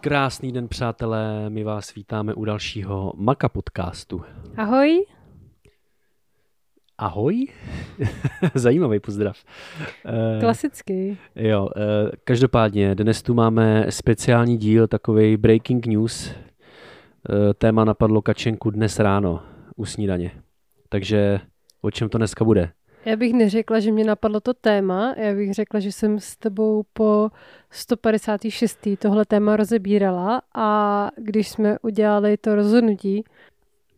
Krásný den, přátelé, my vás vítáme u dalšího Maka podcastu. Ahoj. Ahoj? Zajímavý pozdrav. Eh, Klasický. Jo, eh, každopádně dnes tu máme speciální díl, takový breaking news. Eh, téma napadlo Kačenku dnes ráno u snídaně. Takže o čem to dneska bude? Já bych neřekla, že mě napadlo to téma, já bych řekla, že jsem s tebou po 156. tohle téma rozebírala a když jsme udělali to rozhodnutí,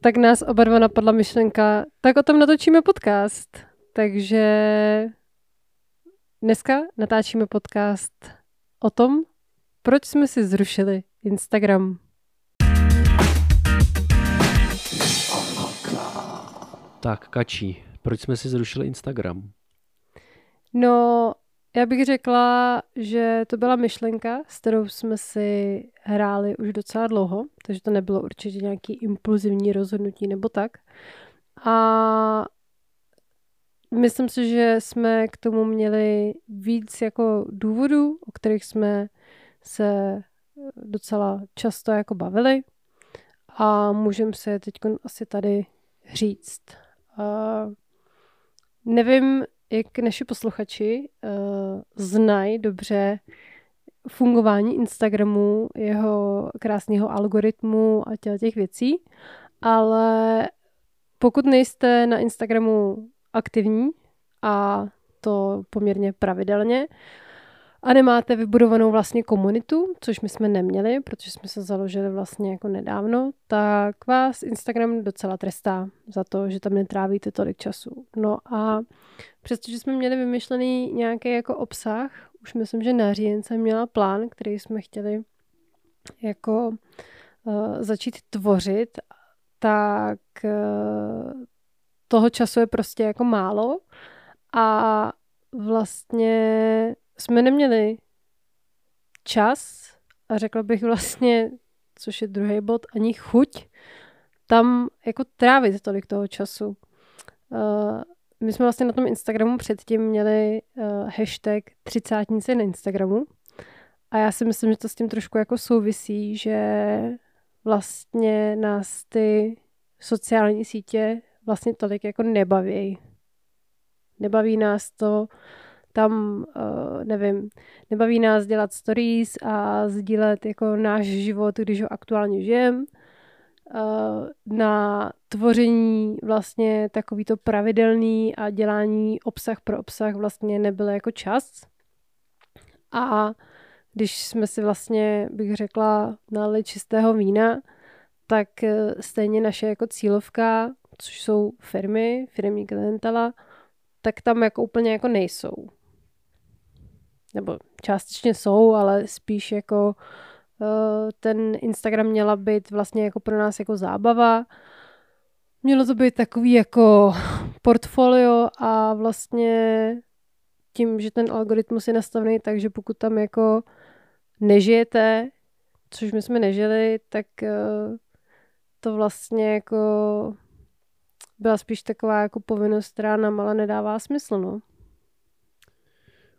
tak nás oba dva napadla myšlenka, tak o tom natočíme podcast. Takže dneska natáčíme podcast o tom, proč jsme si zrušili Instagram. Tak, Kačí, proč jsme si zrušili Instagram? No, já bych řekla, že to byla myšlenka, s kterou jsme si hráli už docela dlouho, takže to nebylo určitě nějaký impulzivní rozhodnutí nebo tak. A myslím si, že jsme k tomu měli víc jako důvodů, o kterých jsme se docela často jako bavili a můžeme se teď asi tady říct. Uh, nevím, jak naši posluchači uh, znají dobře fungování Instagramu, jeho krásného algoritmu a těch, těch věcí, ale pokud nejste na Instagramu aktivní a to poměrně pravidelně, a nemáte vybudovanou vlastně komunitu, což my jsme neměli, protože jsme se založili vlastně jako nedávno, tak vás Instagram docela trestá za to, že tam netrávíte tolik času. No a přestože jsme měli vymyšlený nějaký jako obsah, už myslím, že na jsem měla plán, který jsme chtěli jako uh, začít tvořit, tak uh, toho času je prostě jako málo a vlastně jsme neměli čas a řekla bych vlastně, což je druhý bod, ani chuť tam jako trávit tolik toho času. Uh, my jsme vlastně na tom Instagramu předtím měli uh, hashtag třicátnice na Instagramu a já si myslím, že to s tím trošku jako souvisí, že vlastně nás ty sociální sítě vlastně tolik jako nebaví. Nebaví nás to tam, uh, nevím, nebaví nás dělat stories a sdílet jako náš život, když ho aktuálně žijem. Uh, na tvoření vlastně takový to pravidelný a dělání obsah pro obsah vlastně nebyl jako čas. A když jsme si vlastně, bych řekla, nalili čistého vína, tak eh, stejně naše jako cílovka, což jsou firmy, firmní klientela, tak tam jako úplně jako nejsou nebo částečně jsou, ale spíš jako uh, ten Instagram měla být vlastně jako pro nás jako zábava. Mělo to být takový jako portfolio a vlastně tím, že ten algoritmus je nastavený tak, že pokud tam jako nežijete, což my jsme nežili, tak uh, to vlastně jako byla spíš taková jako povinnost, která nám ale nedává smysl, no.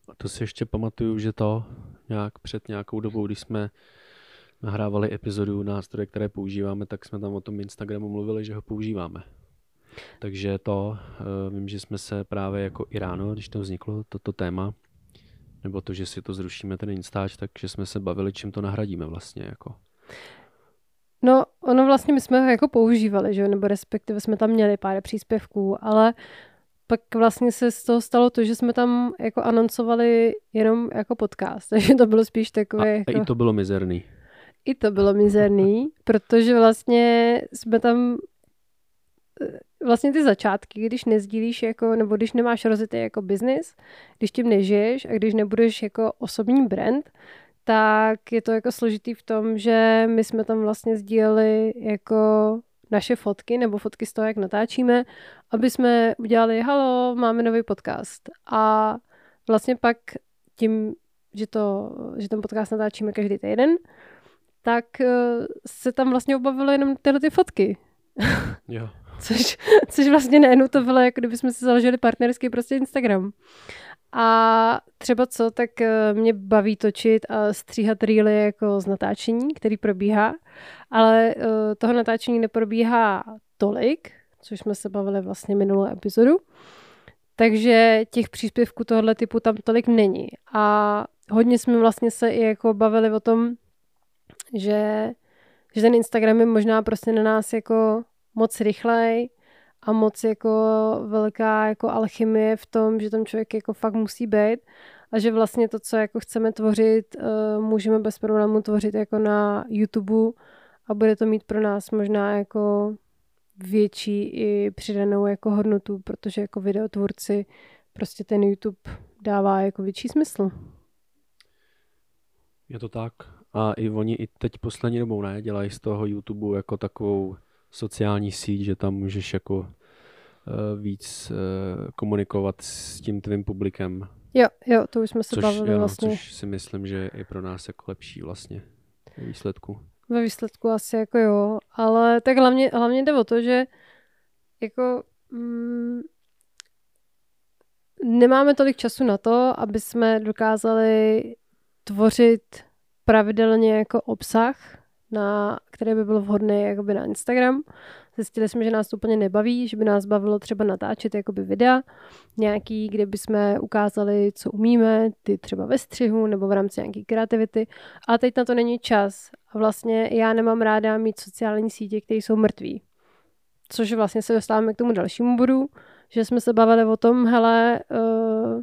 A to si ještě pamatuju, že to nějak před nějakou dobou, když jsme nahrávali epizodu nástroje, které používáme, tak jsme tam o tom Instagramu mluvili, že ho používáme. Takže to, uh, vím, že jsme se právě jako i ráno, když to vzniklo, toto téma, nebo to, že si to zrušíme, ten Instač, takže jsme se bavili, čím to nahradíme vlastně. Jako. No, ono vlastně my jsme ho jako používali, že nebo respektive jsme tam měli pár příspěvků, ale pak vlastně se z toho stalo to, že jsme tam jako anoncovali jenom jako podcast, takže to bylo spíš takové... A jako... i to bylo mizerný. I to bylo mizerný, protože vlastně jsme tam eh, vlastně ty začátky, když nezdílíš jako, nebo když nemáš rozjetý jako biznis, když tím nežiješ a když nebudeš jako osobní brand, tak je to jako složitý v tom, že my jsme tam vlastně sdíleli jako naše fotky nebo fotky z toho, jak natáčíme, aby jsme udělali, halo, máme nový podcast. A vlastně pak tím, že, to, že ten podcast natáčíme každý týden, tak eh, se tam vlastně objevily jenom tyhle ty fotky. Jo. což, což vlastně najednou to bylo, jako kdybychom si založili partnerský prostě Instagram. A třeba co, tak eh, mě baví točit a stříhat reely jako z natáčení, který probíhá, ale uh, toho natáčení neprobíhá tolik, což jsme se bavili vlastně minulou epizodu. Takže těch příspěvků tohohle typu tam tolik není. A hodně jsme vlastně se i jako bavili o tom, že, že ten Instagram je možná prostě na nás jako moc rychlej a moc jako velká jako alchymie v tom, že tam člověk jako fakt musí být a že vlastně to, co jako chceme tvořit, eh, můžeme bez problému tvořit jako na YouTube a bude to mít pro nás možná jako větší i přidanou jako hodnotu, protože jako videotvůrci prostě ten YouTube dává jako větší smysl. Je to tak. A i oni i teď poslední dobou ne, dělají z toho YouTube jako takovou sociální síť, že tam můžeš jako uh, víc uh, komunikovat s tím tvým publikem. Jo, jo, to už jsme se což, bavili jo, vlastně. Což si myslím, že je i pro nás jako lepší vlastně výsledku. Ve výsledku asi jako jo, ale tak hlavně, hlavně jde o to, že jako mm, nemáme tolik času na to, aby jsme dokázali tvořit pravidelně jako obsah, na, který by byl vhodný jakoby na Instagram. Zjistili jsme, že nás to úplně nebaví, že by nás bavilo třeba natáčet jakoby videa, nějaký, kde bychom ukázali, co umíme, ty třeba ve střihu nebo v rámci nějaké kreativity. A teď na to není čas. A vlastně já nemám ráda mít sociální sítě, které jsou mrtví. Což vlastně se dostáváme k tomu dalšímu bodu, že jsme se bavili o tom, hele, uh,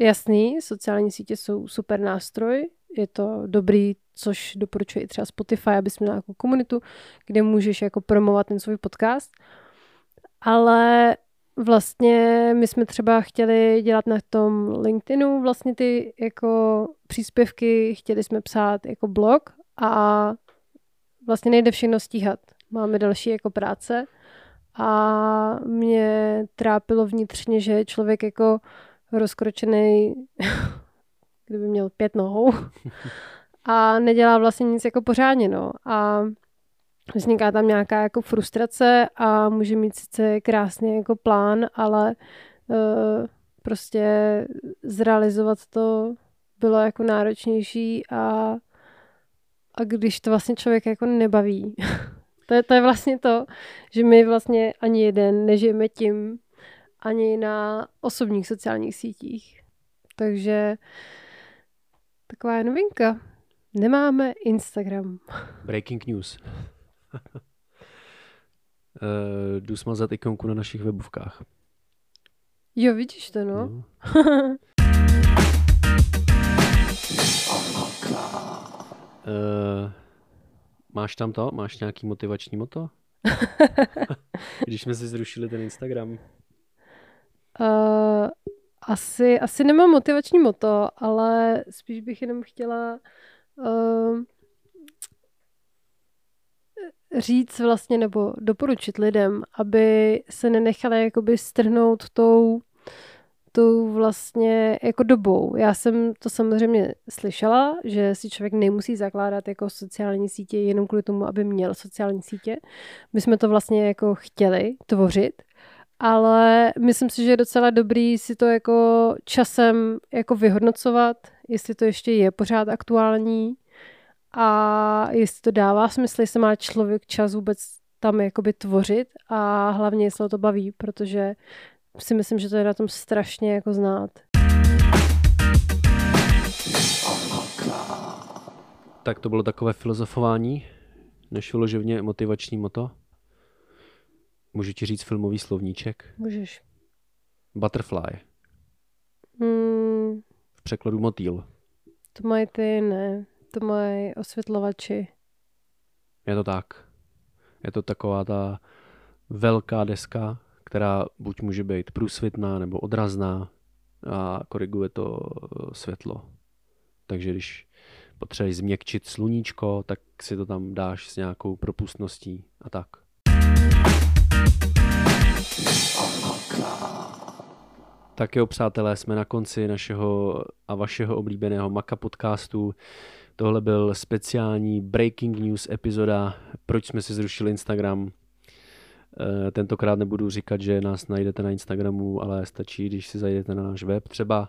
jasný, sociální sítě jsou super nástroj, je to dobrý, což doporučuje i třeba Spotify, abys měl nějakou komunitu, kde můžeš jako promovat ten svůj podcast. Ale vlastně my jsme třeba chtěli dělat na tom LinkedInu vlastně ty jako příspěvky, chtěli jsme psát jako blog a vlastně nejde všechno stíhat. Máme další jako práce a mě trápilo vnitřně, že člověk jako rozkročený, kdyby měl pět nohou a nedělá vlastně nic jako pořádně, no. A vzniká tam nějaká jako frustrace a může mít sice krásný jako plán, ale uh, prostě zrealizovat to bylo jako náročnější a, a když to vlastně člověk jako nebaví. to, je, to je vlastně to, že my vlastně ani jeden nežijeme tím, ani na osobních sociálních sítích. Takže taková je novinka. Nemáme Instagram. Breaking news. uh, jdu smazat ikonku na našich webovkách. Jo, vidíš to, no. no. uh, máš tam to? Máš nějaký motivační moto? Když jsme si zrušili ten Instagram. Uh, asi, asi nemám motivační moto, ale spíš bych jenom chtěla uh, říct vlastně nebo doporučit lidem, aby se nenechali jakoby strhnout tou, tou vlastně jako dobou. Já jsem to samozřejmě slyšela, že si člověk nemusí zakládat jako sociální sítě jenom kvůli tomu, aby měl sociální sítě. My jsme to vlastně jako chtěli tvořit, ale myslím si, že je docela dobrý si to jako časem jako vyhodnocovat, jestli to ještě je pořád aktuální a jestli to dává smysl, jestli má člověk čas vůbec tam jakoby tvořit a hlavně jestli ho to baví, protože si myslím, že to je na tom strašně jako znát. Tak to bylo takové filozofování, než vyloživně motivační moto. Můžu ti říct filmový slovníček? Můžeš. Butterfly. Hmm, V překladu motýl. to mají ty, ne. To mají osvětlovači. Je to tak. Je to taková ta velká deska, která buď může být průsvitná nebo odrazná a koriguje to světlo. Takže když potřebuješ změkčit sluníčko, tak si to tam dáš s nějakou propustností a tak. Tak jo, přátelé, jsme na konci našeho a vašeho oblíbeného Maka podcastu. Tohle byl speciální Breaking News epizoda, proč jsme si zrušili Instagram. Eh, tentokrát nebudu říkat, že nás najdete na Instagramu, ale stačí, když si zajdete na náš web třeba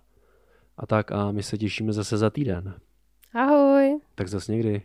a tak a my se těšíme zase za týden. Ahoj. Tak zase někdy.